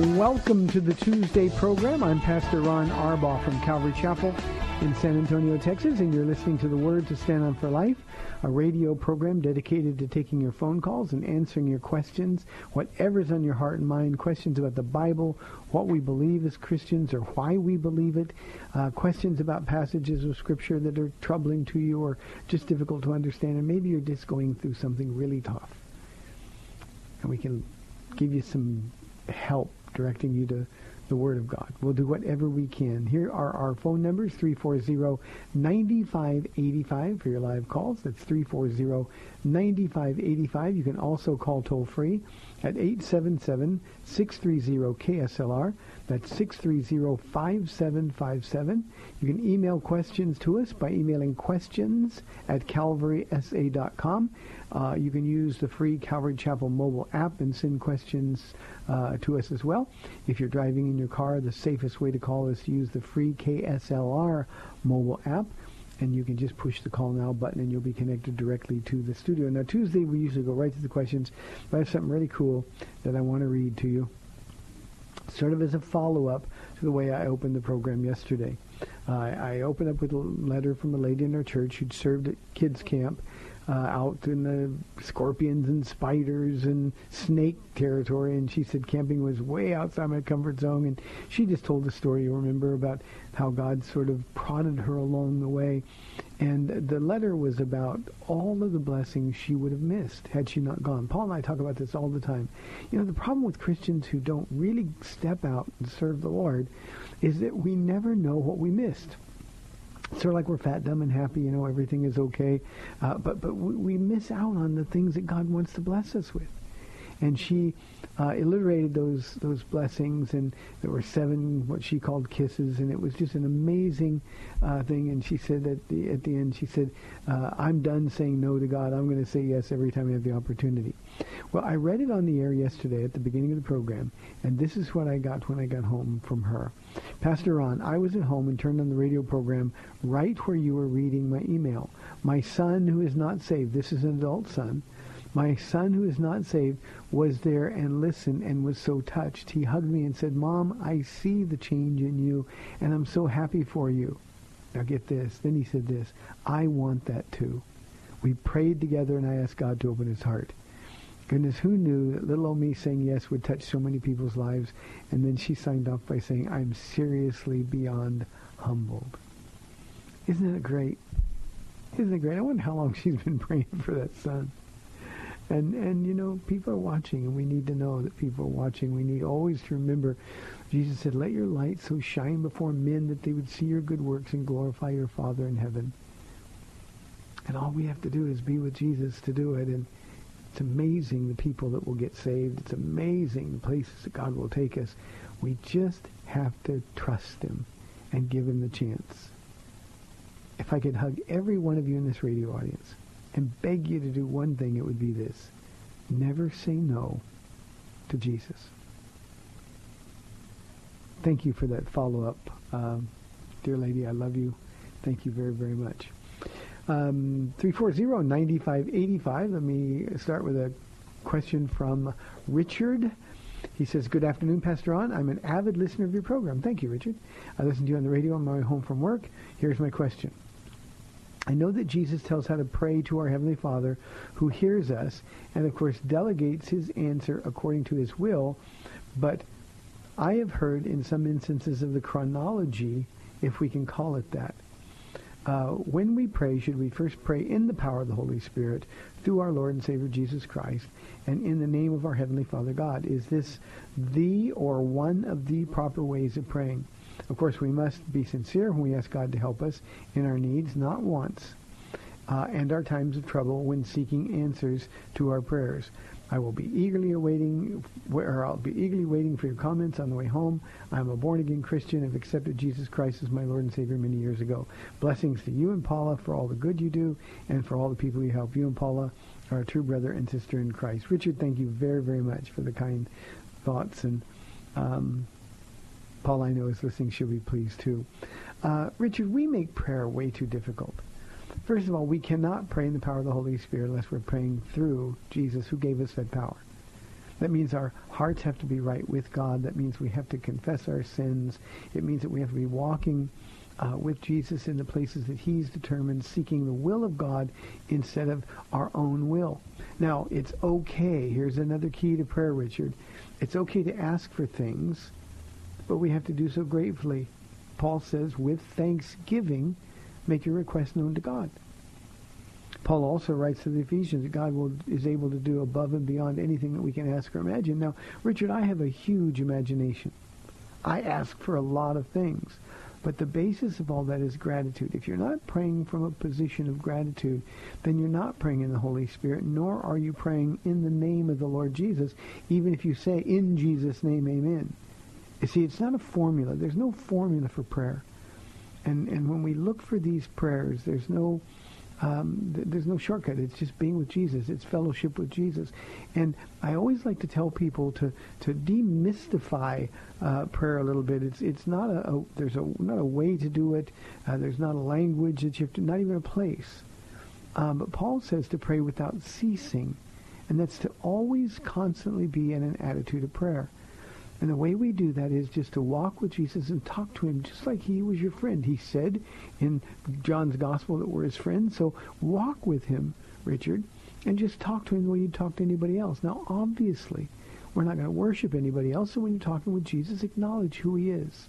Welcome to the Tuesday program. I'm Pastor Ron Arbaugh from Calvary Chapel in San Antonio, Texas, and you're listening to the Word to Stand on for Life, a radio program dedicated to taking your phone calls and answering your questions, whatever's on your heart and mind, questions about the Bible, what we believe as Christians or why we believe it, uh, questions about passages of Scripture that are troubling to you or just difficult to understand, and maybe you're just going through something really tough. And we can give you some help directing you to the Word of God. We'll do whatever we can. Here are our phone numbers, 340-9585 for your live calls. That's 340-9585. You can also call toll-free at 877-630-KSLR. That's 630-5757. You can email questions to us by emailing questions at calvarysa.com. Uh, you can use the free Calvary Chapel mobile app and send questions uh, to us as well. If you're driving in your car, the safest way to call is to use the free KSLR mobile app. And you can just push the call now button and you'll be connected directly to the studio. Now, Tuesday, we usually go right to the questions, but I have something really cool that I want to read to you, sort of as a follow-up to the way I opened the program yesterday. Uh, I opened up with a letter from a lady in our church who'd served at kids camp uh, out in the scorpions and spiders and snake territory, and she said camping was way outside my comfort zone. And she just told the story, you remember, about how God sort of prodded her along the way. And the letter was about all of the blessings she would have missed had she not gone. Paul and I talk about this all the time. You know, the problem with Christians who don't really step out and serve the Lord is that we never know what we missed sort of like we're fat, dumb, and happy. You know, everything is okay, uh, but but we, we miss out on the things that God wants to bless us with. And she uh, alliterated those those blessings, and there were seven what she called kisses, and it was just an amazing uh, thing. And she said at the at the end, she said, uh, "I'm done saying no to God. I'm going to say yes every time I have the opportunity." Well, I read it on the air yesterday at the beginning of the program, and this is what I got when I got home from her. Pastor Ron, I was at home and turned on the radio program right where you were reading my email. My son who is not saved, this is an adult son, my son who is not saved was there and listened and was so touched. He hugged me and said, Mom, I see the change in you and I'm so happy for you. Now get this. Then he said this, I want that too. We prayed together and I asked God to open his heart. Goodness, who knew that little old me saying yes would touch so many people's lives? And then she signed off by saying, I'm seriously beyond humbled. Isn't it great? Isn't it great? I wonder how long she's been praying for that son. And and you know, people are watching and we need to know that people are watching. We need always to remember Jesus said, Let your light so shine before men that they would see your good works and glorify your Father in heaven. And all we have to do is be with Jesus to do it. And it's amazing the people that will get saved. It's amazing the places that God will take us. We just have to trust him and give him the chance. If I could hug every one of you in this radio audience and beg you to do one thing, it would be this. Never say no to Jesus. thank you for that follow-up. Um, dear lady, I love you. Thank you very, very much. Um, 340-9585. Let me start with a question from Richard. He says, Good afternoon, Pastor Ron. I'm an avid listener of your program. Thank you, Richard. I listen to you on the radio on my way home from work. Here's my question. I know that Jesus tells how to pray to our Heavenly Father who hears us and, of course, delegates his answer according to his will, but I have heard in some instances of the chronology, if we can call it that. Uh, when we pray, should we first pray in the power of the Holy Spirit through our Lord and Savior Jesus Christ and in the name of our Heavenly Father God? Is this the or one of the proper ways of praying? Of course, we must be sincere when we ask God to help us in our needs, not wants, uh, and our times of trouble when seeking answers to our prayers. I will be eagerly awaiting, or I'll be eagerly waiting for your comments on the way home. I'm a born-again Christian. I've accepted Jesus Christ as my Lord and Savior many years ago. Blessings to you and Paula for all the good you do and for all the people you help. You and Paula are a true brother and sister in Christ. Richard, thank you very, very much for the kind thoughts. And um, Paula, I know, is listening. She'll be pleased too. Uh, Richard, we make prayer way too difficult. First of all, we cannot pray in the power of the Holy Spirit unless we're praying through Jesus who gave us that power. That means our hearts have to be right with God. That means we have to confess our sins. It means that we have to be walking uh, with Jesus in the places that he's determined, seeking the will of God instead of our own will. Now, it's okay. Here's another key to prayer, Richard. It's okay to ask for things, but we have to do so gratefully. Paul says, with thanksgiving, make your request known to God. Paul also writes to the Ephesians that God will, is able to do above and beyond anything that we can ask or imagine. Now, Richard, I have a huge imagination. I ask for a lot of things. But the basis of all that is gratitude. If you're not praying from a position of gratitude, then you're not praying in the Holy Spirit, nor are you praying in the name of the Lord Jesus, even if you say, in Jesus' name, amen. You see, it's not a formula. There's no formula for prayer. And, and when we look for these prayers, there's no um, th- there's no shortcut. It's just being with Jesus. It's fellowship with Jesus. And I always like to tell people to to demystify uh, prayer a little bit. It's it's not a, a there's a not a way to do it. Uh, there's not a language that you have to, not even a place. Um, but Paul says to pray without ceasing, and that's to always constantly be in an attitude of prayer. And the way we do that is just to walk with Jesus and talk to him just like he was your friend. He said in John's gospel that we're his friends. So walk with him, Richard, and just talk to him the way you'd talk to anybody else. Now, obviously, we're not going to worship anybody else. So when you're talking with Jesus, acknowledge who he is.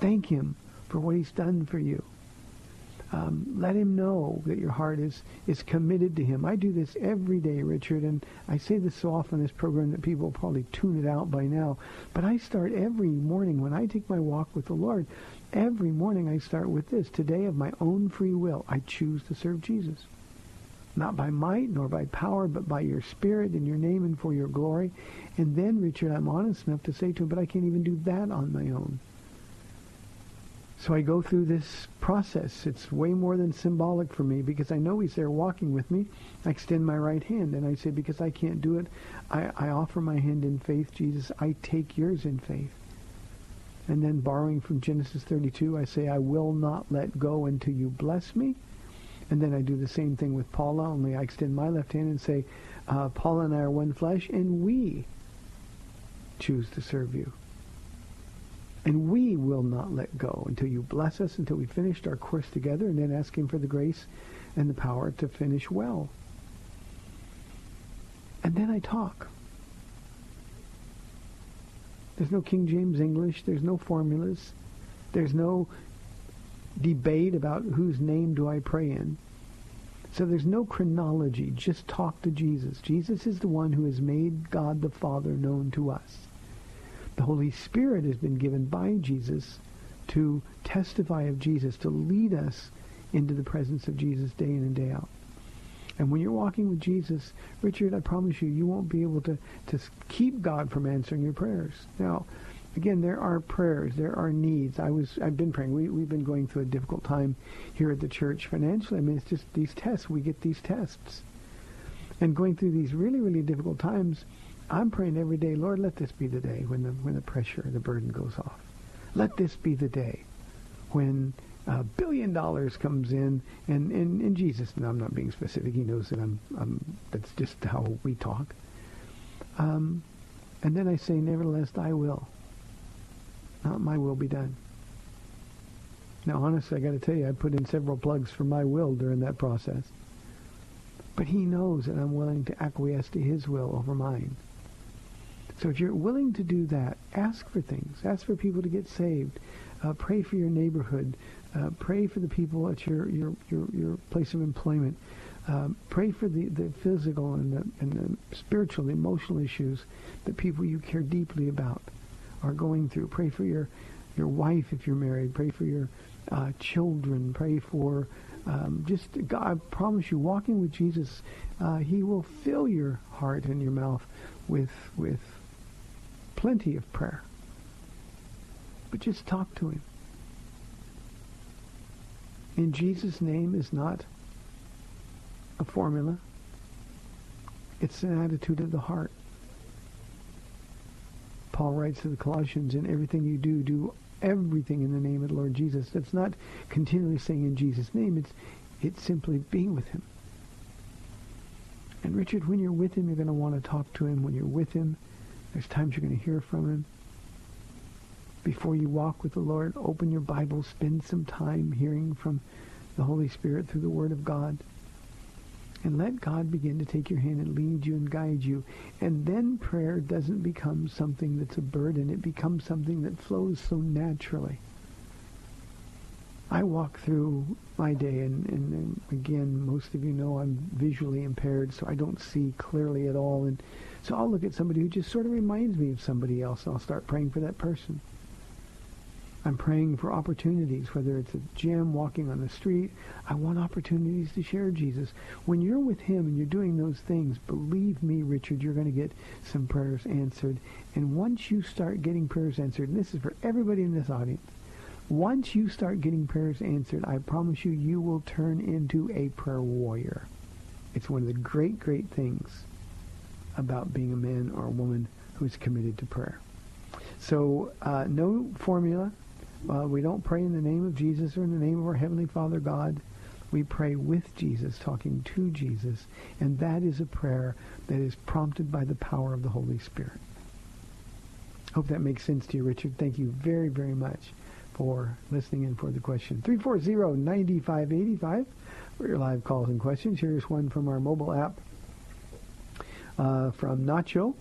Thank him for what he's done for you. Um, let him know that your heart is, is committed to him. I do this every day, Richard, and I say this so often in this program that people probably tune it out by now. But I start every morning when I take my walk with the Lord. Every morning I start with this. Today of my own free will, I choose to serve Jesus. Not by might nor by power, but by your spirit in your name and for your glory. And then, Richard, I'm honest enough to say to him, but I can't even do that on my own. So I go through this process. It's way more than symbolic for me because I know he's there walking with me. I extend my right hand and I say, because I can't do it, I, I offer my hand in faith, Jesus. I take yours in faith. And then borrowing from Genesis 32, I say, I will not let go until you bless me. And then I do the same thing with Paula, only I extend my left hand and say, uh, Paula and I are one flesh, and we choose to serve you. And we will not let go until you bless us, until we finished our course together, and then ask him for the grace and the power to finish well. And then I talk. There's no King James English. There's no formulas. There's no debate about whose name do I pray in. So there's no chronology. Just talk to Jesus. Jesus is the one who has made God the Father known to us. The Holy Spirit has been given by Jesus to testify of Jesus, to lead us into the presence of Jesus day in and day out. And when you're walking with Jesus, Richard, I promise you, you won't be able to, to keep God from answering your prayers. Now, again, there are prayers, there are needs. I was, I've been praying. We, we've been going through a difficult time here at the church financially. I mean, it's just these tests. We get these tests. And going through these really, really difficult times, I'm praying every day, Lord, let this be the day when the when the pressure, the burden goes off. Let this be the day when a billion dollars comes in, and, and, and Jesus, and I'm not being specific, he knows that I'm, I'm that's just how we talk. Um, and then I say, nevertheless, thy will, not my will be done. Now, honestly, I got to tell you, I put in several plugs for my will during that process. But he knows that I'm willing to acquiesce to his will over mine. So if you're willing to do that, ask for things. Ask for people to get saved. Uh, pray for your neighborhood. Uh, pray for the people at your, your, your, your place of employment. Uh, pray for the, the physical and the, and the spiritual, the emotional issues that people you care deeply about are going through. Pray for your, your wife if you're married. Pray for your uh, children. Pray for um, just, God, I promise you, walking with Jesus, uh, he will fill your heart and your mouth with, with plenty of prayer. But just talk to him. In Jesus' name is not a formula. It's an attitude of the heart. Paul writes to the Colossians, in everything you do, do everything in the name of the Lord Jesus. That's not continually saying in Jesus' name. It's, it's simply being with him. And Richard, when you're with him, you're going to want to talk to him. When you're with him, there's times you're going to hear from him. Before you walk with the Lord, open your Bible, spend some time hearing from the Holy Spirit through the Word of God. And let God begin to take your hand and lead you and guide you. And then prayer doesn't become something that's a burden. It becomes something that flows so naturally. I walk through my day, and, and, again, most of you know I'm visually impaired, so I don't see clearly at all. And so I'll look at somebody who just sort of reminds me of somebody else, and I'll start praying for that person. I'm praying for opportunities, whether it's a gym, walking on the street. I want opportunities to share Jesus. When you're with him and you're doing those things, believe me, Richard, you're going to get some prayers answered. And once you start getting prayers answered, and this is for everybody in this audience, once you start getting prayers answered, I promise you, you will turn into a prayer warrior. It's one of the great, great things about being a man or a woman who's committed to prayer. So uh, no formula, uh, we don't pray in the name of Jesus or in the name of our Heavenly Father God. We pray with Jesus, talking to Jesus, and that is a prayer that is prompted by the power of the Holy Spirit. Hope that makes sense to you, Richard. Thank you very, very much for listening and for the question. 340-9585 for your live calls and questions. Here's one from our mobile app uh, from Nacho.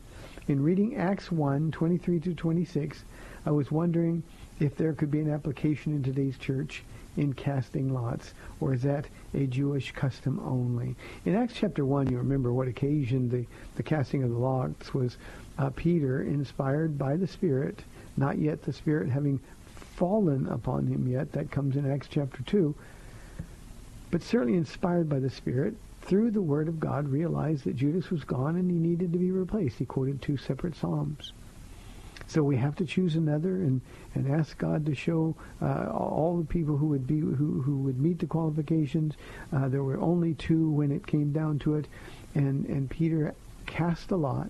In reading Acts 1, 23 to 26, I was wondering if there could be an application in today's church in casting lots, or is that a Jewish custom only? In Acts chapter 1, you remember what occasioned the, the casting of the lots was uh, Peter, inspired by the Spirit, not yet the Spirit having fallen upon him yet, that comes in Acts chapter 2, but certainly inspired by the Spirit, through the Word of God, realized that Judas was gone and he needed to be replaced. He quoted two separate Psalms. So we have to choose another and, and ask God to show uh, all the people who would be who, who would meet the qualifications. Uh, there were only two when it came down to it, and and Peter cast a lot.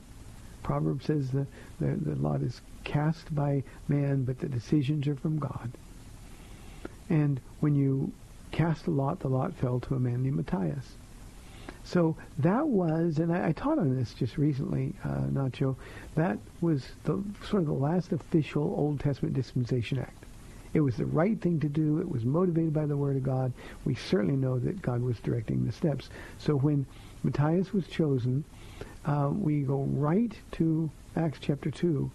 Proverbs says the, the, the lot is cast by man, but the decisions are from God. And when you cast a lot, the lot fell to a man named Matthias. So that was, and I, I taught on this just recently, uh, Nacho, that was the sort of the last official Old Testament dispensation act. It was the right thing to do. It was motivated by the Word of God. We certainly know that God was directing the steps. So when Matthias was chosen, uh, we go right to Acts chapter 2,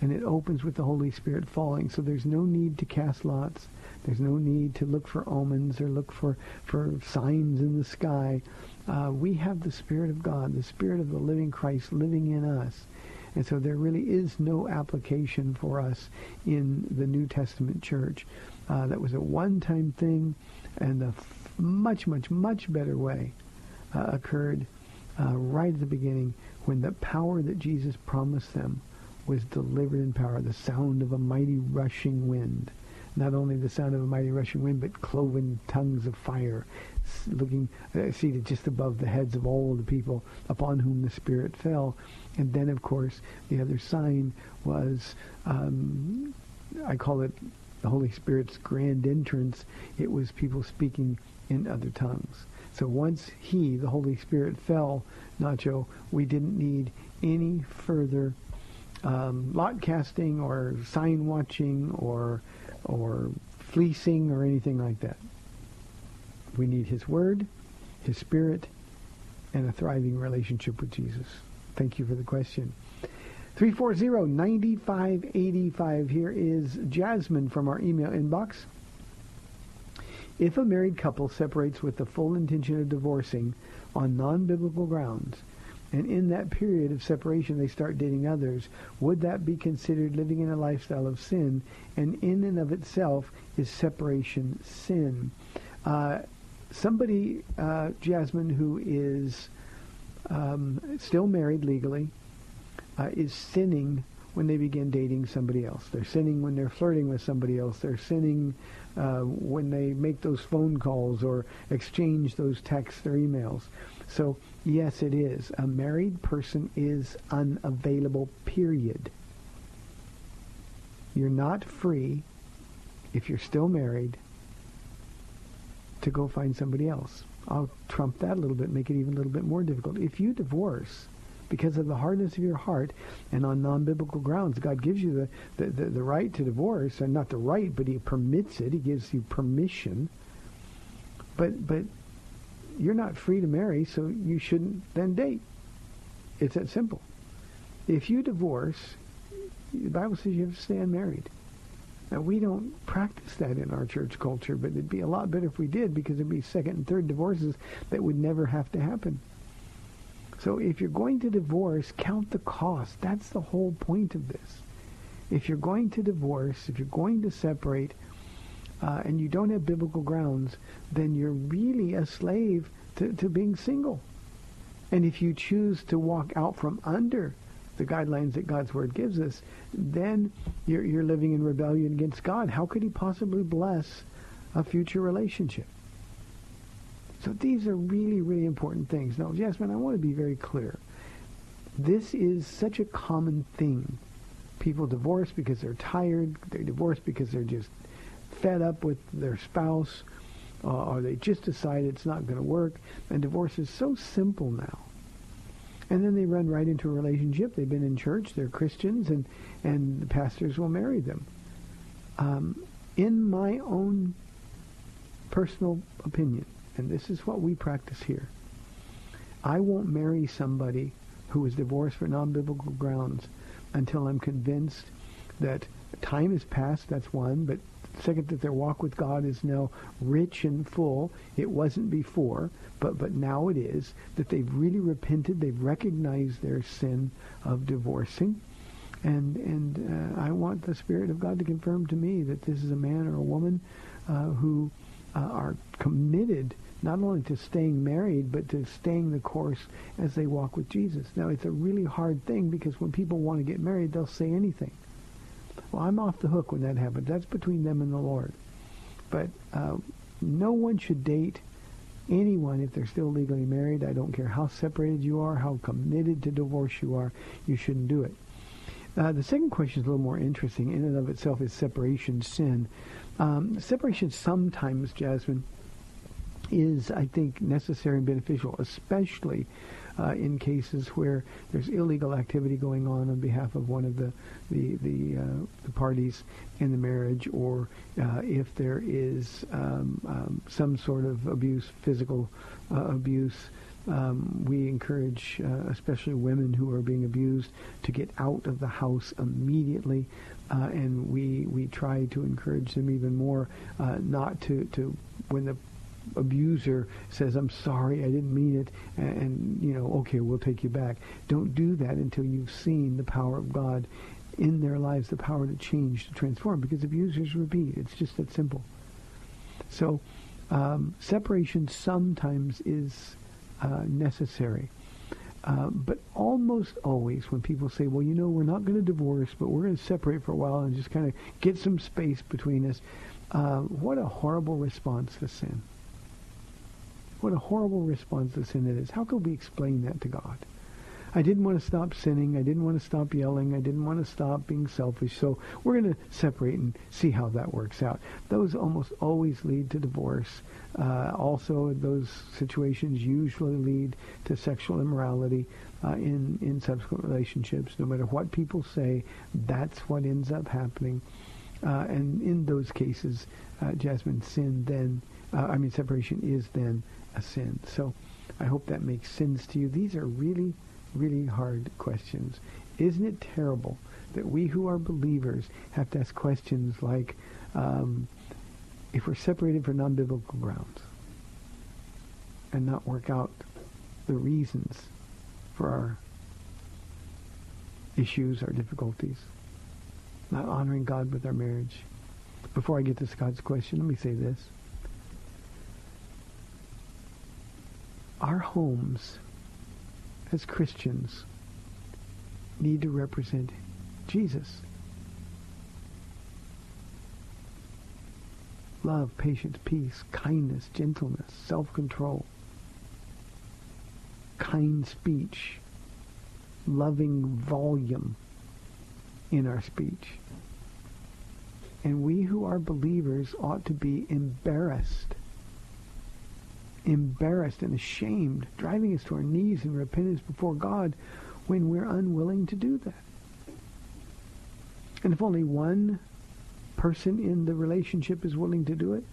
and it opens with the Holy Spirit falling. So there's no need to cast lots. There's no need to look for omens or look for, for signs in the sky. Uh, we have the Spirit of God, the Spirit of the living Christ living in us. And so there really is no application for us in the New Testament church. Uh, that was a one-time thing, and a much, much, much better way uh, occurred uh, right at the beginning when the power that Jesus promised them was delivered in power, the sound of a mighty rushing wind. Not only the sound of a mighty rushing wind, but cloven tongues of fire looking uh, seated just above the heads of all the people upon whom the Spirit fell. And then, of course, the other sign was, um, I call it the Holy Spirit's grand entrance, it was people speaking in other tongues. So once he, the Holy Spirit, fell, Nacho, we didn't need any further um, lot casting or sign watching or or fleecing or anything like that. We need his word, his spirit, and a thriving relationship with Jesus. Thank you for the question. 340-9585. Here is Jasmine from our email inbox. If a married couple separates with the full intention of divorcing on non-biblical grounds, and in that period of separation they start dating others, would that be considered living in a lifestyle of sin? And in and of itself, is separation sin? Uh, somebody, uh, Jasmine, who is um, still married legally, uh, is sinning when they begin dating somebody else. They're sinning when they're flirting with somebody else. They're sinning uh, when they make those phone calls or exchange those texts or emails. So yes, it is. A married person is unavailable, period. You're not free, if you're still married, to go find somebody else. I'll trump that a little bit, make it even a little bit more difficult. If you divorce because of the hardness of your heart and on non-biblical grounds, God gives you the, the, the, the right to divorce, and not the right, but he permits it. He gives you permission. But, but you're not free to marry, so you shouldn't then date. It's that simple. If you divorce, the Bible says you have to stay unmarried. Now, we don't practice that in our church culture, but it'd be a lot better if we did because it'd be second and third divorces that would never have to happen. So if you're going to divorce, count the cost. That's the whole point of this. If you're going to divorce, if you're going to separate, uh, and you don't have biblical grounds, then you're really a slave to, to being single. And if you choose to walk out from under the guidelines that God's Word gives us, then you're, you're living in rebellion against God. How could he possibly bless a future relationship? So these are really, really important things. Now, Jasmine, I want to be very clear. This is such a common thing. People divorce because they're tired. They divorce because they're just fed up with their spouse, uh, or they just decide it's not going to work. And divorce is so simple now. And then they run right into a relationship. They've been in church. They're Christians, and and the pastors will marry them. Um, in my own personal opinion, and this is what we practice here, I won't marry somebody who is divorced for non-biblical grounds until I'm convinced that time has passed. That's one, but Second, that their walk with God is now rich and full. It wasn't before, but, but now it is. That they've really repented. They've recognized their sin of divorcing. And, and uh, I want the Spirit of God to confirm to me that this is a man or a woman uh, who uh, are committed not only to staying married, but to staying the course as they walk with Jesus. Now, it's a really hard thing because when people want to get married, they'll say anything. Well, I'm off the hook when that happens. That's between them and the Lord. But uh, no one should date anyone if they're still legally married. I don't care how separated you are, how committed to divorce you are. You shouldn't do it. Uh, the second question is a little more interesting. In and of itself, is separation sin? Um, separation sometimes, Jasmine, is I think necessary and beneficial, especially uh, in cases where there's illegal activity going on on behalf of one of the the the, uh, the parties in the marriage, or uh, if there is um, um, some sort of abuse, physical uh, abuse. Um, we encourage, uh, especially women who are being abused, to get out of the house immediately, uh, and we we try to encourage them even more not to to when the abuser says, I'm sorry, I didn't mean it, and, and, you know, okay, we'll take you back. Don't do that until you've seen the power of God in their lives, the power to change, to transform, because abusers repeat. It's just that simple. So um, separation sometimes is uh, necessary. Uh, but almost always when people say, well, you know, we're not going to divorce, but we're going to separate for a while and just kind of get some space between us, uh, what a horrible response to sin. What a horrible response to sin it is. How could we explain that to God? I didn't want to stop sinning. I didn't want to stop yelling. I didn't want to stop being selfish. So we're going to separate and see how that works out. Those almost always lead to divorce. Uh, also, those situations usually lead to sexual immorality uh, in in subsequent relationships. No matter what people say, that's what ends up happening. Uh, and in those cases, uh, Jasmine, sin then, uh, I mean, separation is then a sin. So I hope that makes sense to you. These are really, really hard questions. Isn't it terrible that we who are believers have to ask questions like, um, if we're separated for non-biblical grounds and not work out the reasons for our issues, our difficulties, not honoring God with our marriage. Before I get to Scott's question, let me say this. Our homes as Christians need to represent Jesus. Love, patience, peace, kindness, gentleness, self-control, kind speech, loving volume in our speech. And we who are believers ought to be embarrassed, embarrassed and ashamed, driving us to our knees in repentance before God when we're unwilling to do that. And if only one person in the relationship is willing to do it,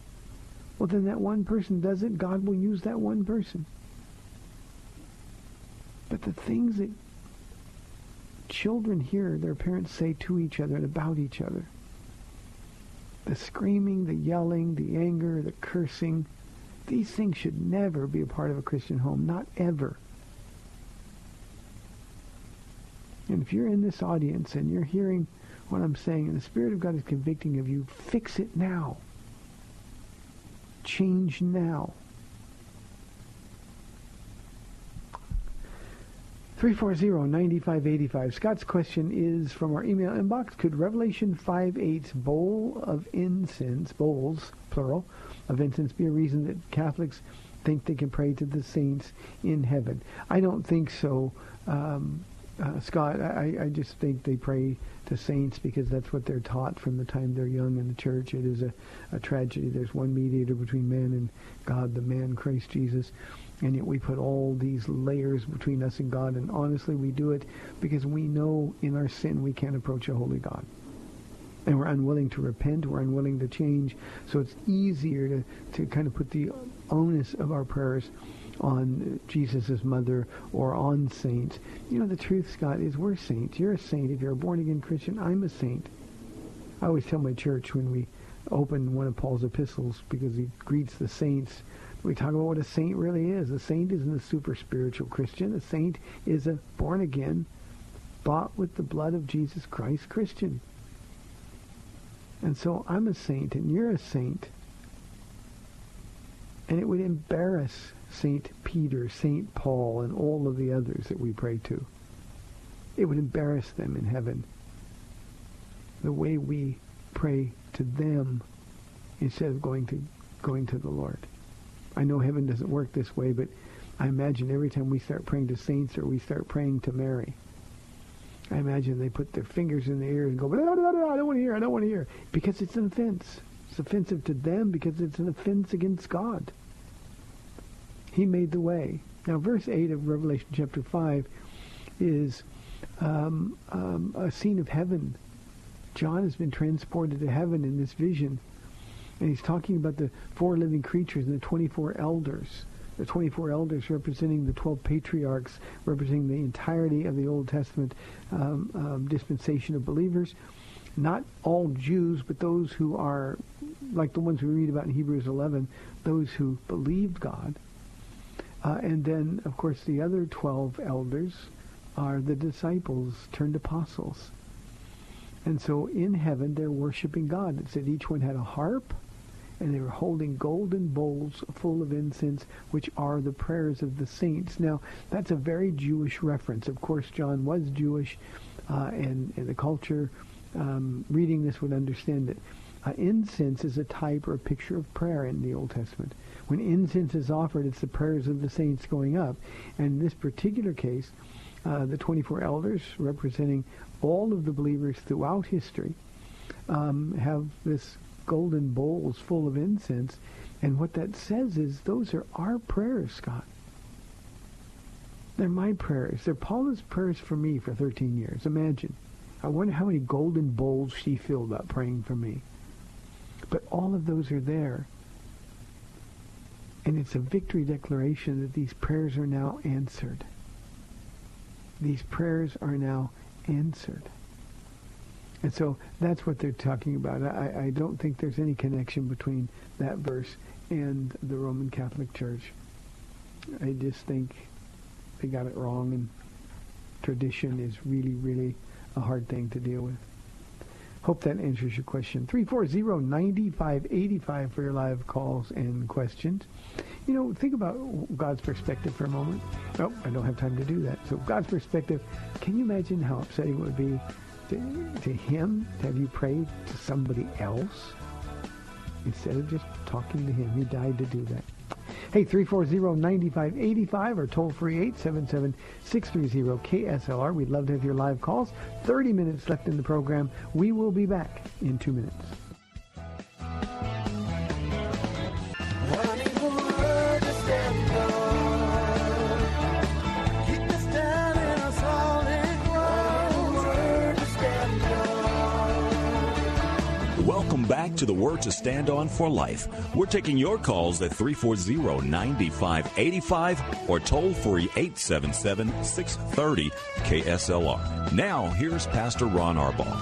well, then that one person does it. God will use that one person. But the things that children hear their parents say to each other and about each other, the screaming, the yelling, the anger, the cursing, these things should never be a part of a Christian home. Not ever. And if you're in this audience and you're hearing what I'm saying and the Spirit of God is convicting of you, fix it now. Change now. 340-9585. Scott's question is from our email inbox. Could Revelation 5.8's bowl of incense, bowls, plural, of incense be a reason that Catholics think they can pray to the saints in heaven? I don't think so, um, uh, Scott. I, I just think they pray to saints because that's what they're taught from the time they're young in the church. It is a, a tragedy. There's one mediator between man and God, the man Christ Jesus. And yet we put all these layers between us and God. And honestly, we do it because we know in our sin we can't approach a holy God. And we're unwilling to repent. We're unwilling to change. So it's easier to, to kind of put the onus of our prayers on Jesus' mother or on saints. You know, the truth, Scott, is we're saints. You're a saint. If you're a born-again Christian, I'm a saint. I always tell my church when we open one of Paul's epistles because he greets the saints we talk about what a saint really is. A saint isn't a super spiritual Christian. A saint is a born again, bought with the blood of Jesus Christ Christian. And so I'm a saint and you're a saint. And it would embarrass St. Peter, St. Paul, and all of the others that we pray to. It would embarrass them in heaven. The way we pray to them instead of going to going to the Lord. I know heaven doesn't work this way, but I imagine every time we start praying to saints or we start praying to Mary, I imagine they put their fingers in their ears and go, blah, blah, blah, I don't want to hear, I don't want to hear. Because it's an offense. It's offensive to them because it's an offense against God. He made the way. Now, verse 8 of Revelation chapter 5 is um, um, a scene of heaven. John has been transported to heaven in this vision. And he's talking about the four living creatures and the 24 elders. The 24 elders representing the 12 patriarchs, representing the entirety of the Old Testament um, um, dispensation of believers. Not all Jews, but those who are, like the ones we read about in Hebrews 11, those who believed God. Uh, and then, of course, the other 12 elders are the disciples turned apostles. And so in heaven, they're worshiping God. It said each one had a harp, and they were holding golden bowls full of incense, which are the prayers of the saints. Now, that's a very Jewish reference. Of course, John was Jewish, uh, and, and, the culture um, reading this would understand that uh, incense is a type or a picture of prayer in the Old Testament. When incense is offered, it's the prayers of the saints going up. And in this particular case, uh, the 24 elders representing all of the believers throughout history um, have this golden bowls full of incense. And what that says is those are our prayers, Scott. They're my prayers. They're Paula's prayers for me for 13 years. Imagine. I wonder how many golden bowls she filled up praying for me. But all of those are there. And it's a victory declaration that these prayers are now answered. These prayers are now answered. And so that's what they're talking about. I, I don't think there's any connection between that verse and the Roman Catholic Church. I just think they got it wrong, and tradition is really, really a hard thing to deal with. Hope that answers your question. 340-9585 for your live calls and questions. You know, think about God's perspective for a moment. Oh, I don't have time to do that. So God's perspective, can you imagine how upsetting it would be to, to him have you prayed to somebody else instead of just talking to him? He died to do that. Hey, 340-9585 or toll free 877-630-KSLR. We'd love to have your live calls. 30 minutes left in the program. We will be back in two minutes. Back to the Word to Stand On for Life. We're taking your calls at 340-9585 or toll free 877-630 KSLR. Now, here's Pastor Ron Arbaugh.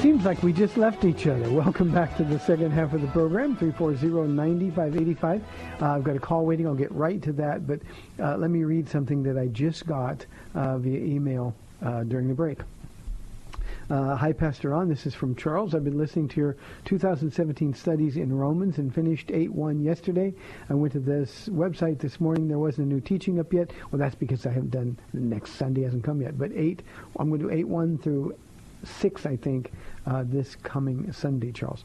Seems like we just left each other. Welcome back to the second half of the program, 340-9585. Uh, I've got a call waiting. I'll get right to that, but uh, let me read something that I just got uh, via email uh, during the break. Uh, hi, Pastor Ron. This is from Charles. I've been listening to your 2017 studies in Romans and finished 8.1 yesterday. I went to this website this morning. There wasn't a new teaching up yet. Well, that's because I haven't done, next Sunday hasn't come yet. But 8, I'm going to do 8.1 through 6, I think, uh, this coming Sunday, Charles.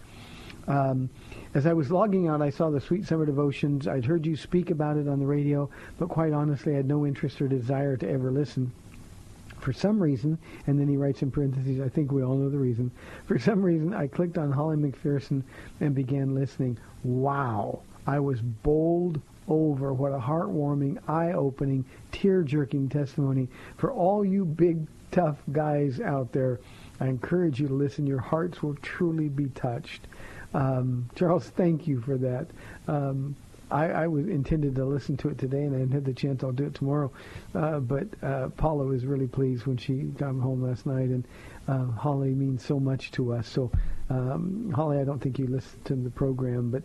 Um, as I was logging out, I saw the Sweet Summer Devotions. I'd heard you speak about it on the radio, but quite honestly, I had no interest or desire to ever listen for some reason, and then he writes in parentheses, I think we all know the reason. For some reason, I clicked on Holly McPherson and began listening. Wow. I was bowled over. What a heartwarming, eye-opening, tear-jerking testimony. For all you big, tough guys out there, I encourage you to listen. Your hearts will truly be touched. Um, Charles, thank you for that. Um, I, I, was intended to listen to it today, and I didn't have the chance. I'll do it tomorrow. Uh, but uh, Paula was really pleased when she got home last night, and uh, Holly means so much to us. So, um, Holly, I don't think you listened to the program, but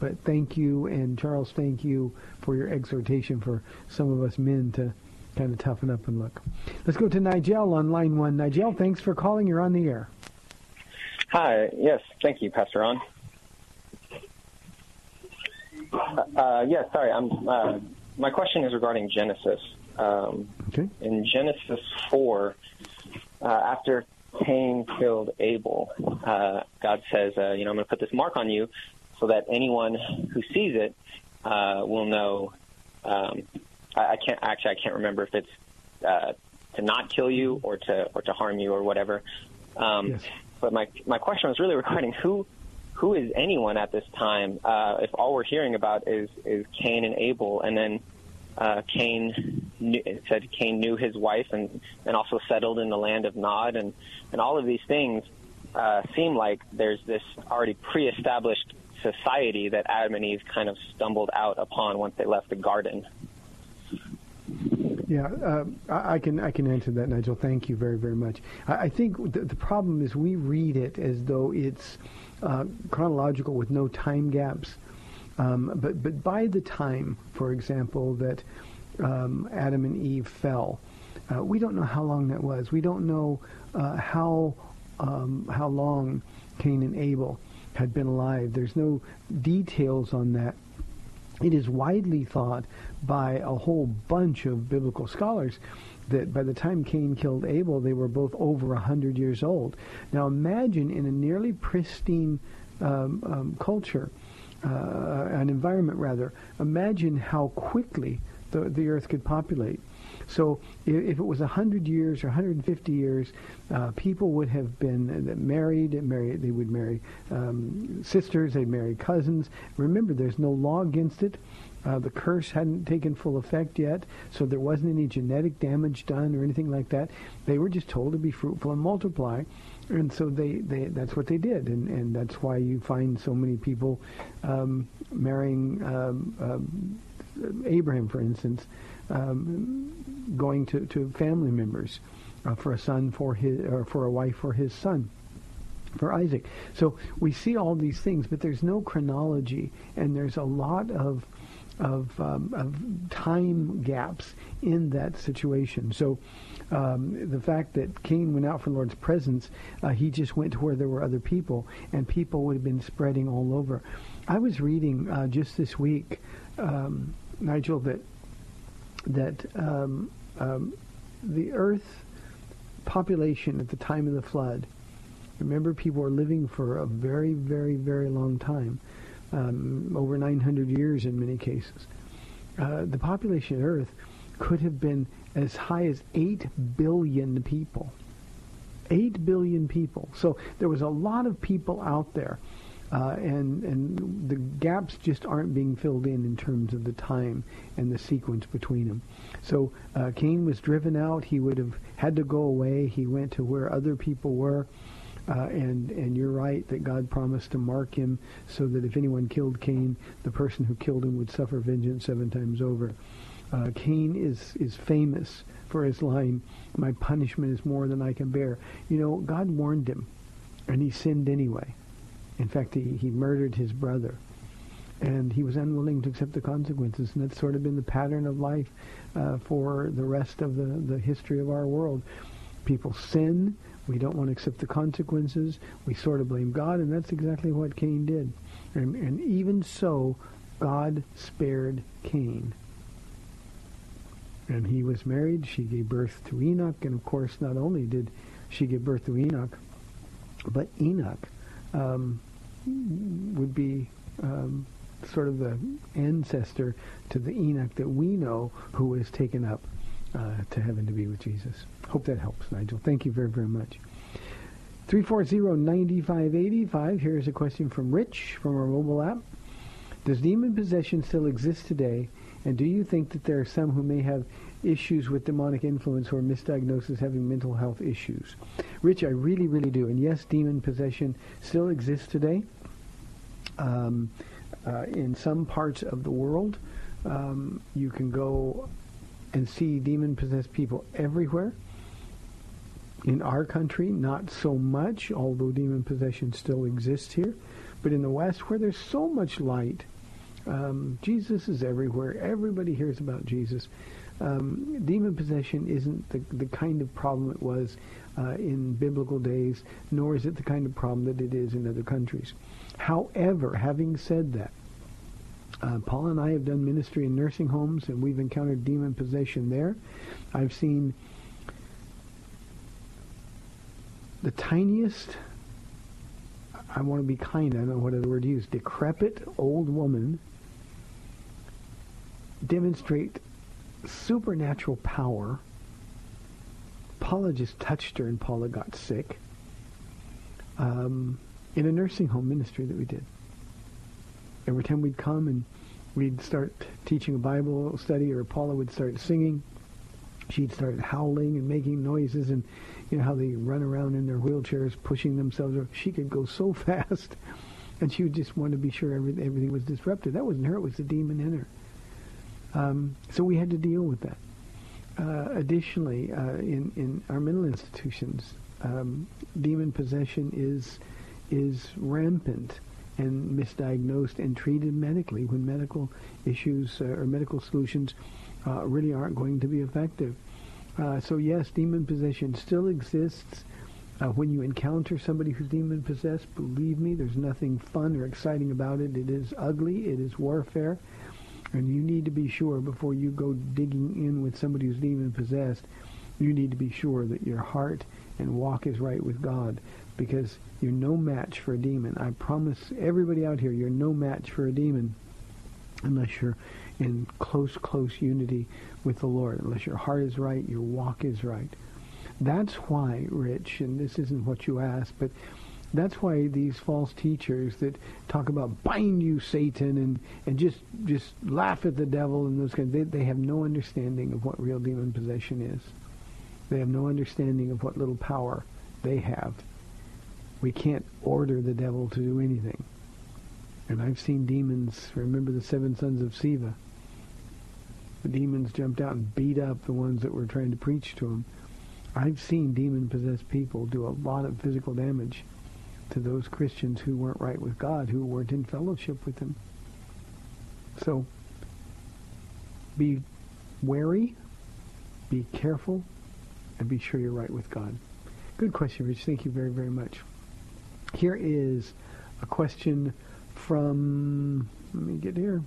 but thank you, and Charles, thank you for your exhortation for some of us men to kind of toughen up and look. Let's go to Nigel on line one. Nigel, thanks for calling. You're on the air. Hi. Yes, thank you, Pastor Ron. Uh, yes, sorry. I'm. Uh, my question is regarding Genesis. Um, okay. In Genesis four, uh, after Cain killed Abel, uh, God says, uh, "You know, I'm going to put this mark on you, so that anyone who sees it uh, will know." Um, I, I can't actually. I can't remember if it's to not kill you or to or to harm you or whatever. Um, yes. But my my question was really regarding who who is anyone at this time uh, if all we're hearing about is is Cain and Abel, and then uh, Cain knew, said Cain knew his wife and and also settled in the land of Nod, and and all of these things uh, seem like there's this already pre-established society that Adam and Eve kind of stumbled out upon once they left the garden. Yeah, uh, I, can I can answer that, Nigel. Thank you very very much. I, I think the, the problem is we read it as though it's uh, chronological with no time gaps. Um, but but by the time, for example, that um, Adam and Eve fell, uh, we don't know how long that was. We don't know uh, how um, how long Cain and Abel had been alive. There's no details on that. It is widely thought by a whole bunch of biblical scholars that by the time Cain killed Abel, they were both over a hundred years old. Now imagine in a nearly pristine um, um, culture, uh, an environment rather, imagine how quickly the, the earth could populate. So if, if it was 100 years or 150 years, uh, people would have been uh, married, married. They would marry um, sisters. They'd marry cousins. Remember, there's no law against it. Uh, the curse hadn't taken full effect yet, so there wasn't any genetic damage done or anything like that. They were just told to be fruitful and multiply, and so they, they that's what they did, and, and that's why you find so many people um, marrying um, um, Abraham, for instance, um, going to, to family members uh, for a son for his or for a wife for his son for Isaac. So we see all these things, but there's no chronology, and there's a lot of of, um, of time gaps in that situation. So um, the fact that Cain went out from the Lord's presence, uh, he just went to where there were other people, and people would have been spreading all over. I was reading uh, just this week, um, Nigel, that that um, um, the Earth population at the time of the flood. Remember, people were living for a very, very, very long time um, over 900 years in many cases. Uh, the population of Earth could have been as high as 8 billion people. 8 billion people. So there was a lot of people out there. Uh, and and the gaps just aren't being filled in in terms of the time and the sequence between them. So uh, Cain was driven out. He would have had to go away. He went to where other people were. Uh, and and you're right that God promised to mark him so that if anyone killed Cain, the person who killed him would suffer vengeance seven times over. Uh, Cain is is famous for his line, "My punishment is more than I can bear." You know, God warned him, and he sinned anyway. In fact, he, he murdered his brother, and he was unwilling to accept the consequences. And that's sort of been the pattern of life uh, for the rest of the the history of our world. People sin we don't want to accept the consequences. We sort of blame God, and that's exactly what Cain did. And, and even so, God spared Cain. And he was married. She gave birth to Enoch. And of course, not only did she give birth to Enoch, but Enoch um, would be um, sort of the ancestor to the Enoch that we know who was taken up uh, to heaven to be with Jesus. Hope that helps, Nigel. Thank you very, very much. 340-9585. Here's a question from Rich from our mobile app. Does demon possession still exist today? And do you think that there are some who may have issues with demonic influence or misdiagnosis having mental health issues? Rich, I really, really do. And yes, demon possession still exists today um, uh, in some parts of the world. Um, you can go and see demon-possessed people everywhere. In our country, not so much, although demon possession still exists here. But in the West, where there's so much light, um, Jesus is everywhere. Everybody hears about Jesus. Um, demon possession isn't the, the kind of problem it was uh, in biblical days, nor is it the kind of problem that it is in other countries. However, having said that, uh, Paula and I have done ministry in nursing homes, and we've encountered demon possession there. I've seen the tiniest, I want to be kind, I don't know what other word to use, decrepit old woman demonstrate supernatural power. Paula just touched her and Paula got sick um, in a nursing home ministry that we did. Every time we'd come and we'd start teaching a Bible study or Paula would start singing, she'd start howling and making noises and you know how they run around in their wheelchairs pushing themselves. She could go so fast, and she would just want to be sure everything, everything was disrupted. That wasn't her; it was the demon in her. Um, so we had to deal with that. Uh, additionally, uh, in in our mental institutions, um, demon possession is is rampant and misdiagnosed and treated medically when medical issues uh, or medical solutions uh, really aren't going to be effective. Uh, so yes, demon possession still exists. Uh, when you encounter somebody who's demon possessed, believe me, there's nothing fun or exciting about it. It is ugly. It is warfare. And you need to be sure before you go digging in with somebody who's demon possessed, you need to be sure that your heart and walk is right with God because you're no match for a demon. I promise everybody out here, you're no match for a demon. unless you're in close, close unity with the Lord, unless your heart is right, your walk is right. That's why, Rich, and this isn't what you asked, but that's why these false teachers that talk about bind you Satan and, and just just laugh at the devil and those kinds they, they have no understanding of what real demon possession is. They have no understanding of what little power they have. We can't order the devil to do anything. And I've seen demons, remember the seven sons of Sceva? The demons jumped out and beat up the ones that were trying to preach to them. I've seen demon-possessed people do a lot of physical damage to those Christians who weren't right with God, who weren't in fellowship with Him. So, be wary, be careful, and be sure you're right with God. Good question, Rich. Thank you very, very much. Here is a question from, let me get here,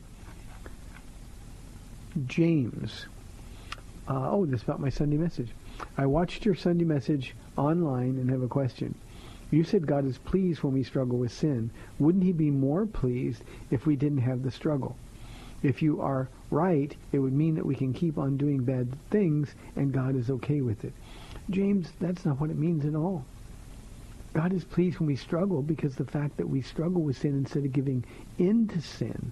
James. Uh, oh, this is about my Sunday message. I watched your Sunday message online and have a question. You said God is pleased when we struggle with sin. Wouldn't he be more pleased if we didn't have the struggle? If you are right, it would mean that we can keep on doing bad things and God is okay with it. James, that's not what it means at all. God is pleased when we struggle because the fact that we struggle with sin instead of giving in to sin.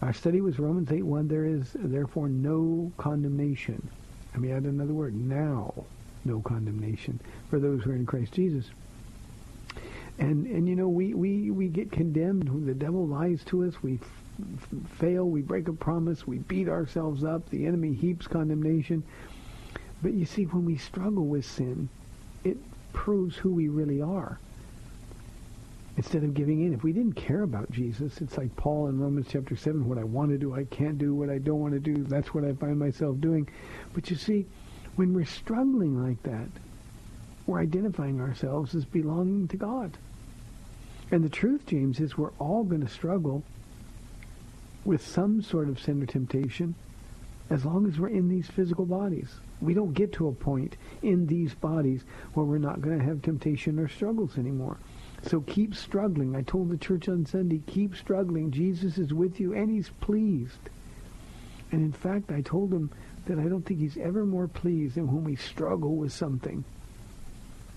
Our study was Romans 8.1, there is therefore no condemnation. Let me add another word, now no condemnation for those who are in Christ Jesus. And and you know we we we get condemned. When the devil lies to us. We fail. We break a promise. We beat ourselves up. The enemy heaps condemnation. But you see, when we struggle with sin, it proves who we really are. Instead of giving in, if we didn't care about Jesus, it's like Paul in Romans chapter 7, what I want to do, I can't do. What I don't want to do, that's what I find myself doing. But you see, when we're struggling like that, we're identifying ourselves as belonging to God. And the truth, James, is we're all going to struggle with some sort of sin or temptation as long as we're in these physical bodies. We don't get to a point in these bodies where we're not going to have temptation or struggles anymore. So keep struggling. I told the church on Sunday, keep struggling. Jesus is with you and he's pleased. And in fact, I told them that I don't think he's ever more pleased than when we struggle with something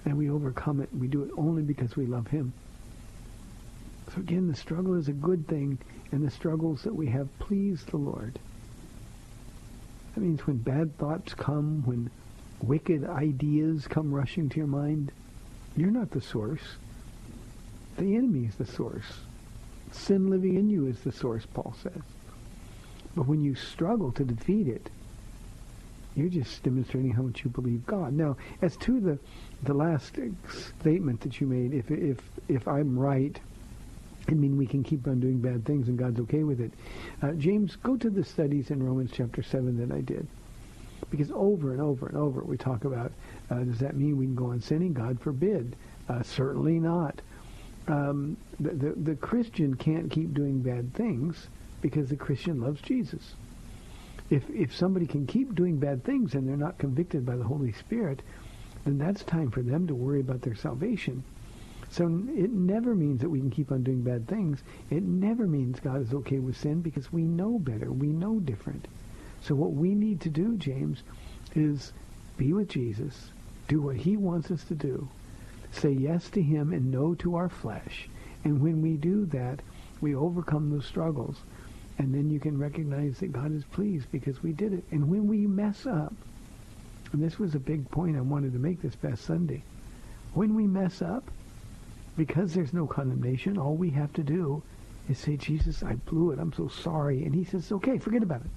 and we overcome it. We do it only because we love him. So again, the struggle is a good thing, and the struggles that we have please the Lord. That means when bad thoughts come, when wicked ideas come rushing to your mind, you're not the source. The enemy is the source. Sin living in you is the source, Paul says. But when you struggle to defeat it, you're just demonstrating how much you believe God. Now, as to the the last statement that you made, if if if I'm right, I mean we can keep on doing bad things and God's okay with it. Uh, James, go to the studies in Romans chapter seven that I did, because over and over and over we talk about uh, does that mean we can go on sinning? God forbid. Uh, certainly not. Um, the, the the Christian can't keep doing bad things because the Christian loves Jesus if if somebody can keep doing bad things and they're not convicted by the Holy Spirit, then that's time for them to worry about their salvation. So it never means that we can keep on doing bad things. It never means God is okay with sin because we know better. We know different. So what we need to do, James, is be with Jesus, do what he wants us to do, say yes to him and no to our flesh. And when we do that, we overcome those struggles. And then you can recognize that God is pleased because we did it. And when we mess up, and this was a big point I wanted to make this past Sunday, when we mess up, because there's no condemnation, all we have to do is say, Jesus, I blew it. I'm so sorry. And he says, okay, forget about it.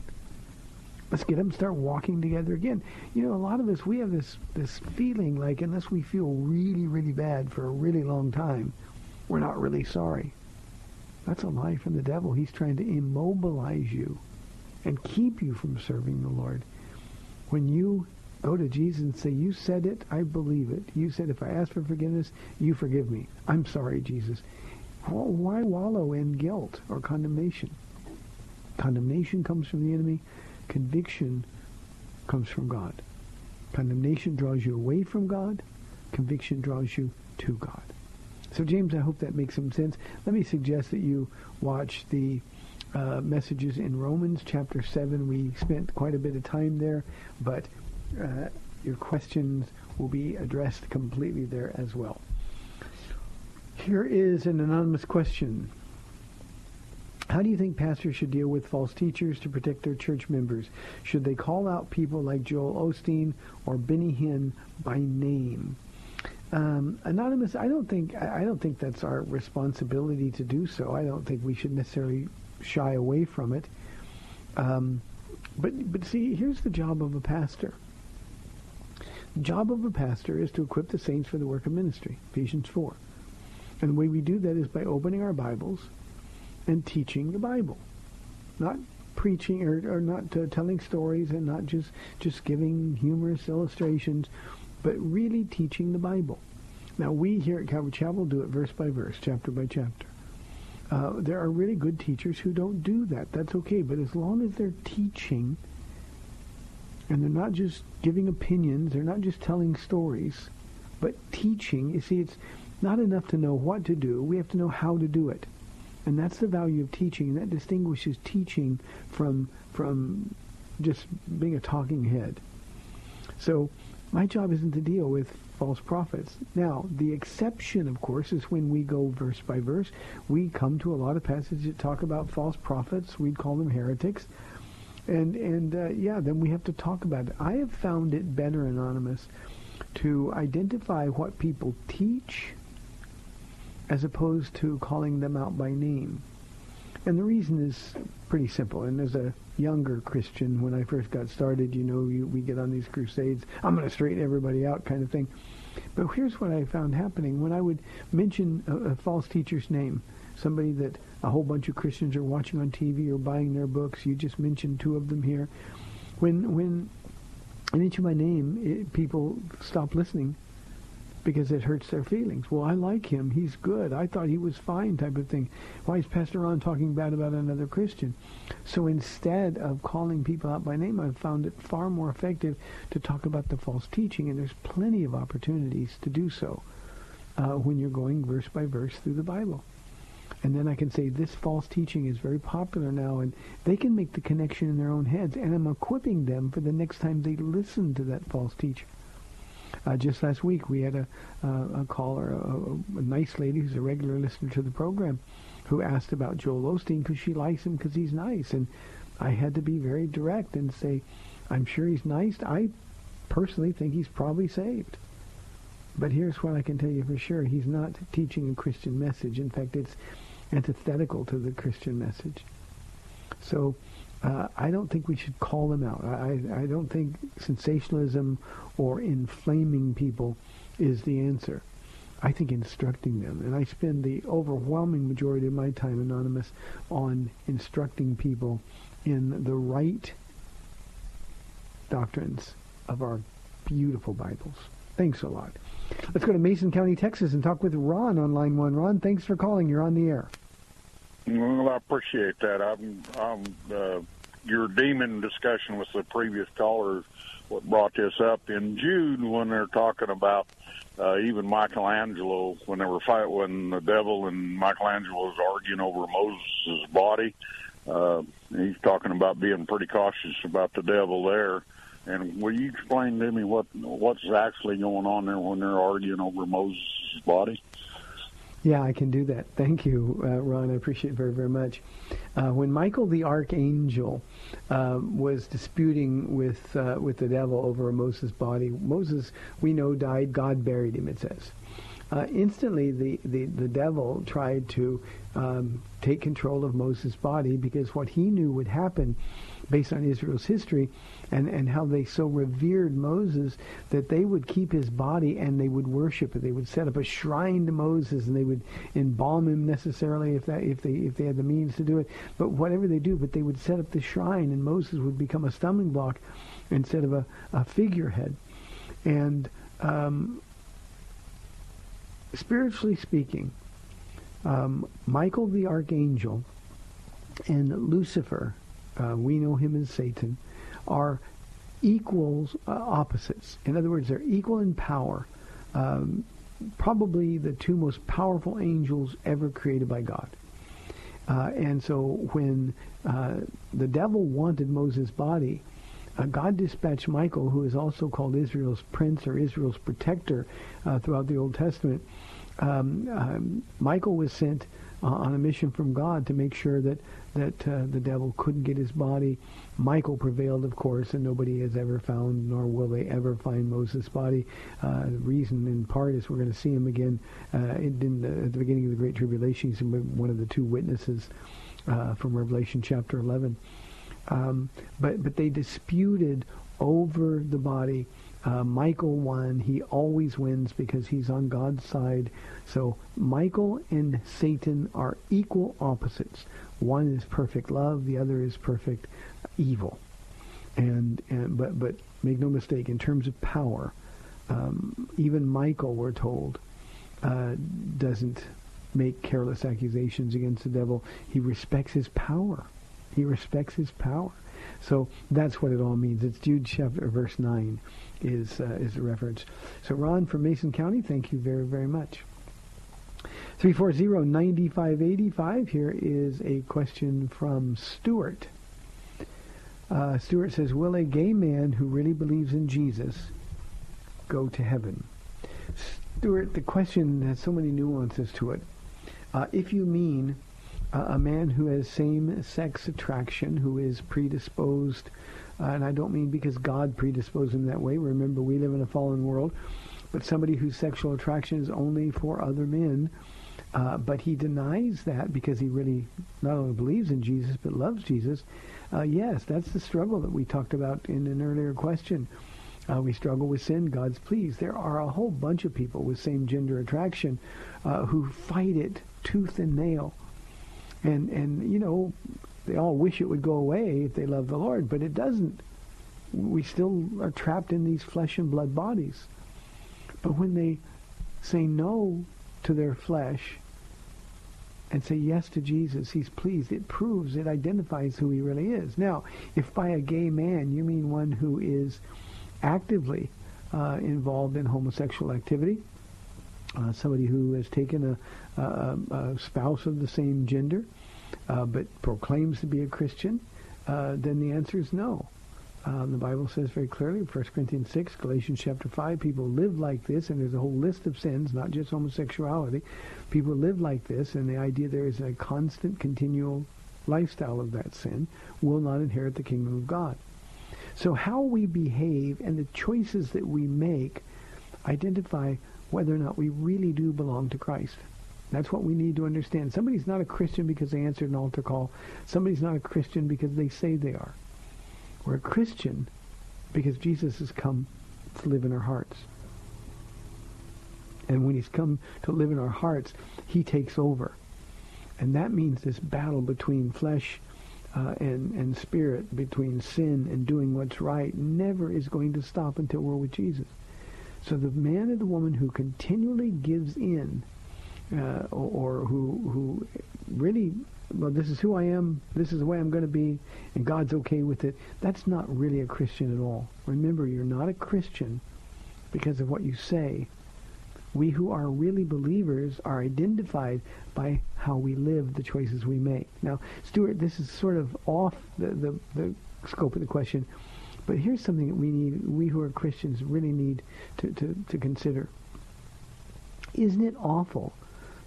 Let's get and start walking together again. You know, a lot of us, we have this, this feeling like unless we feel really, really bad for a really long time, we're not really sorry. That's a lie from the devil. He's trying to immobilize you and keep you from serving the Lord. When you go to Jesus and say, you said it, I believe it. You said if I ask for forgiveness, you forgive me. I'm sorry, Jesus. Why wallow in guilt or condemnation? Condemnation comes from the enemy. Conviction comes from God. Condemnation draws you away from God. Conviction draws you to God. So James, I hope that makes some sense. Let me suggest that you watch the uh, messages in Romans chapter 7. We spent quite a bit of time there, but uh, your questions will be addressed completely there as well. Here is an anonymous question. How do you think pastors should deal with false teachers to protect their church members? Should they call out people like Joel Osteen or Benny Hinn by name? Um, anonymous, I don't think I don't think that's our responsibility to do so. I don't think we should necessarily shy away from it. Um, but but see, here's the job of a pastor. The job of a pastor is to equip the saints for the work of ministry. Ephesians four, and the way we do that is by opening our Bibles and teaching the Bible, not preaching or, or not uh, telling stories and not just just giving humorous illustrations but really teaching the Bible. Now, we here at Calvary Chapel do it verse by verse, chapter by chapter. Uh, there are really good teachers who don't do that. That's okay. But as long as they're teaching and they're not just giving opinions, they're not just telling stories, but teaching, you see, it's not enough to know what to do. We have to know how to do it. And that's the value of teaching. And that distinguishes teaching from, from just being a talking head. So my job isn't to deal with false prophets. Now, the exception, of course, is when we go verse by verse. We come to a lot of passages that talk about false prophets. We'd call them heretics. And, and uh, yeah, then we have to talk about it. I have found it better, Anonymous, to identify what people teach as opposed to calling them out by name. And the reason is pretty simple. And as a younger Christian, when I first got started, you know, you, we get on these crusades, I'm going to straighten everybody out kind of thing. But here's what I found happening. When I would mention a, a false teacher's name, somebody that a whole bunch of Christians are watching on TV or buying their books, you just mentioned two of them here. When, when I mention my name, it, people stop listening because it hurts their feelings. Well, I like him. He's good. I thought he was fine type of thing. Why is Pastor Ron talking bad about another Christian? So instead of calling people out by name, I've found it far more effective to talk about the false teaching, and there's plenty of opportunities to do so uh, when you're going verse by verse through the Bible. And then I can say this false teaching is very popular now, and they can make the connection in their own heads, and I'm equipping them for the next time they listen to that false teacher. Uh, just last week, we had a, uh, a caller, a, a, nice lady who's a regular listener to the program, who asked about Joel Osteen because she likes him because he's nice. And I had to be very direct and say, I'm sure he's nice. I personally think he's probably saved. But here's what I can tell you for sure. He's not teaching a Christian message. In fact, it's antithetical to the Christian message. So uh, I don't think we should call them out. I, I don't think sensationalism or inflaming people is the answer. I think instructing them. And I spend the overwhelming majority of my time, Anonymous, on instructing people in the right doctrines of our beautiful Bibles. Thanks a lot. Let's go to Mason County, Texas, and talk with Ron on line one. Ron, thanks for calling. You're on the air. Well, I appreciate that. I'm, I'm uh, your demon discussion with the previous caller. What brought this up in Jude when they're talking about uh, even Michelangelo when they were fight when the devil and Michelangelo was arguing over Moses' body. Uh, he's talking about being pretty cautious about the devil there. And will you explain to me what what's actually going on there when they're arguing over Moses' body? Yeah, I can do that. Thank you, uh, Ron. I appreciate it very, very much. Uh, when Michael the archangel uh, was disputing with uh, with the devil over Moses' body, Moses, we know, died. God buried him. It says. Uh, instantly, the, the, the devil tried to um, take control of Moses' body because what he knew would happen based on Israel's history and, and how they so revered Moses that they would keep his body and they would worship it. They would set up a shrine to Moses and they would embalm him necessarily if that if they if they had the means to do it. But whatever they do, but they would set up the shrine and Moses would become a stumbling block instead of a, a figurehead. And um, spiritually speaking, um, Michael the archangel and Lucifer, uh, we know him as Satan, are equals uh, opposites. In other words, they're equal in power. Um, probably the two most powerful angels ever created by God. Uh, and so when uh, the devil wanted Moses' body, uh, God dispatched Michael, who is also called Israel's prince or Israel's protector uh, throughout the Old Testament. Um, um, Michael was sent uh, on a mission from God to make sure that that uh, the devil couldn't get his body. Michael prevailed, of course, and nobody has ever found, nor will they ever find Moses' body. Uh, the reason, in part, is we're going to see him again uh, in at the beginning of the Great Tribulation. He's one of the two witnesses uh, from Revelation chapter 11. Um, but but they disputed over the body. Uh, Michael won. He always wins because he's on God's side. So Michael and Satan are equal opposites. One is perfect love, the other is perfect evil. And, and but but make no mistake, in terms of power, um, even Michael, we're told, uh, doesn't make careless accusations against the devil. He respects his power. He respects his power. So that's what it all means. It's Jude chapter verse nine is uh, is reference. So Ron from Mason County, thank you very very much. 340-9585. Here is a question from Stuart. Uh, Stuart says, will a gay man who really believes in Jesus go to heaven? Stuart, the question has so many nuances to it. Uh, if you mean uh, a man who has same-sex attraction, who is predisposed, uh, and I don't mean because God predisposed him that way. Remember, we live in a fallen world. But somebody whose sexual attraction is only for other men, uh, but he denies that because he really not only believes in Jesus but loves Jesus. Uh, yes, that's the struggle that we talked about in an earlier question. Uh, we struggle with sin. God's pleased. There are a whole bunch of people with same gender attraction uh, who fight it tooth and nail, and and you know they all wish it would go away if they love the Lord, but it doesn't. We still are trapped in these flesh and blood bodies. But when they say no to their flesh and say yes to Jesus, he's pleased. It proves, it identifies who he really is. Now, if by a gay man you mean one who is actively uh, involved in homosexual activity, uh, somebody who has taken a, a, a, spouse of the same gender, uh, but proclaims to be a Christian, uh, then the answer is no. Um, the Bible says very clearly, 1 Corinthians 6, Galatians chapter 5, people live like this, and there's a whole list of sins, not just homosexuality. People live like this, and the idea there is a constant, continual lifestyle of that sin will not inherit the kingdom of God. So how we behave and the choices that we make identify whether or not we really do belong to Christ. That's what we need to understand. Somebody's not a Christian because they answered an altar call. Somebody's not a Christian because they say they are. We're a Christian because Jesus has come to live in our hearts. And when he's come to live in our hearts, he takes over. And that means this battle between flesh uh, and, and spirit, between sin and doing what's right, never is going to stop until we're with Jesus. So the man or the woman who continually gives in uh, or, or who, who really well, this is who I am, this is the way I'm going to be, and God's okay with it, that's not really a Christian at all. Remember, you're not a Christian because of what you say. We who are really believers are identified by how we live, the choices we make. Now, Stuart, this is sort of off the, the, the scope of the question, but here's something that we need, we who are Christians really need to, to, to consider. Isn't it awful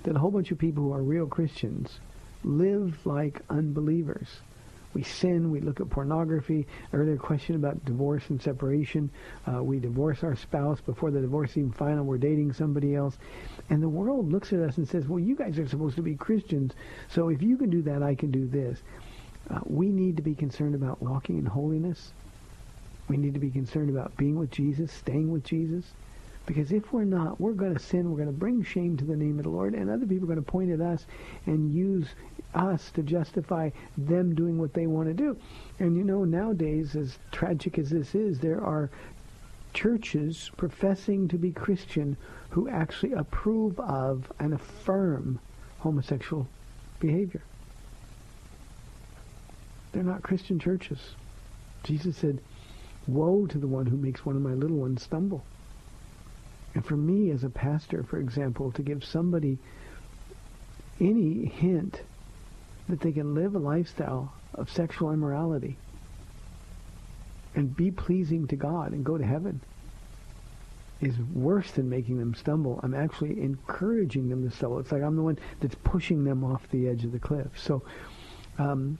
that a whole bunch of people who are real Christians live like unbelievers. We sin. We look at pornography. Earlier question about divorce and separation. Uh, we divorce our spouse before the divorce even final. We're dating somebody else, and the world looks at us and says, "Well, you guys are supposed to be Christians, so if you can do that, I can do this." Uh, we need to be concerned about walking in holiness. We need to be concerned about being with Jesus, staying with Jesus. Because if we're not, we're going to sin. We're going to bring shame to the name of the Lord, and other people are going to point at us and use us to justify them doing what they want to do. And you know, nowadays, as tragic as this is, there are churches professing to be Christian who actually approve of and affirm homosexual behavior. They're not Christian churches. Jesus said, Woe to the one who makes one of my little ones stumble. And for me as a pastor, for example, to give somebody any hint that they can live a lifestyle of sexual immorality and be pleasing to God and go to heaven is worse than making them stumble. I'm actually encouraging them to stumble. It's like I'm the one that's pushing them off the edge of the cliff. So, um,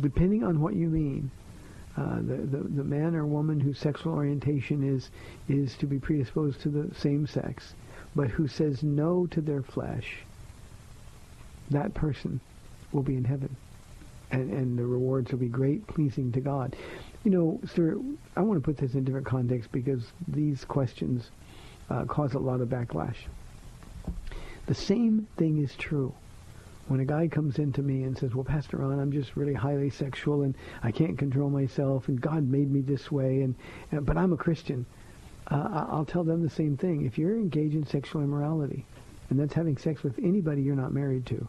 depending on what you mean, uh, the, the the man or woman whose sexual orientation is is to be predisposed to the same sex, but who says no to their flesh, that person will be in heaven, and and the rewards will be great, pleasing to God. You know, sir, I want to put this in different context because these questions uh, cause a lot of backlash. The same thing is true when a guy comes in to me and says, well, Pastor Ron, I'm just really highly sexual and I can't control myself and God made me this way, and, and but I'm a Christian. Uh, I'll tell them the same thing. If you're engaged in sexual immorality, and that's having sex with anybody you're not married to,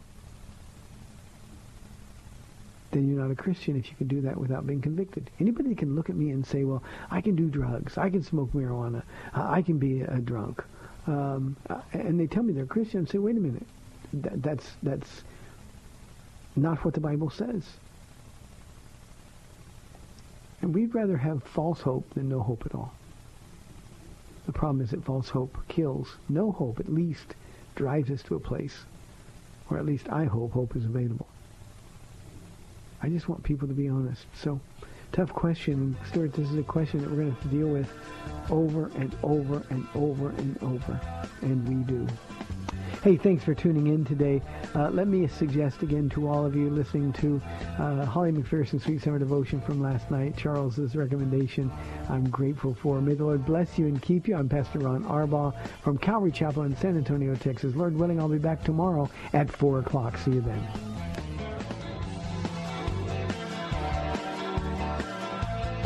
then you're not a Christian if you can do that without being convicted. Anybody can look at me and say, well, I can do drugs, I can smoke marijuana, I can be a drunk, um, and they tell me they're Christian and say, wait a minute, that, that's, that's not what the Bible says. And we'd rather have false hope than no hope at all. The problem is that false hope kills. No hope at least drives us to a place where at least I hope hope is available. I just want people to be honest. So, tough question. Stuart, this is a question that we're going to have to deal with over and over and over and over. And we do. Hey, thanks for tuning in today. Uh, let me suggest again to all of you listening to uh, Holly McPherson's Sweet Summer Devotion from last night, Charles's recommendation, I'm grateful for. May the Lord bless you and keep you. I'm Pastor Ron Arbaugh from Calvary Chapel in San Antonio, Texas. Lord willing, I'll be back tomorrow at 4 o'clock. See you then.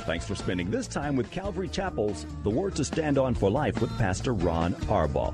Thanks for spending this time with Calvary Chapel's The Word to Stand On for Life with Pastor Ron Arbaugh.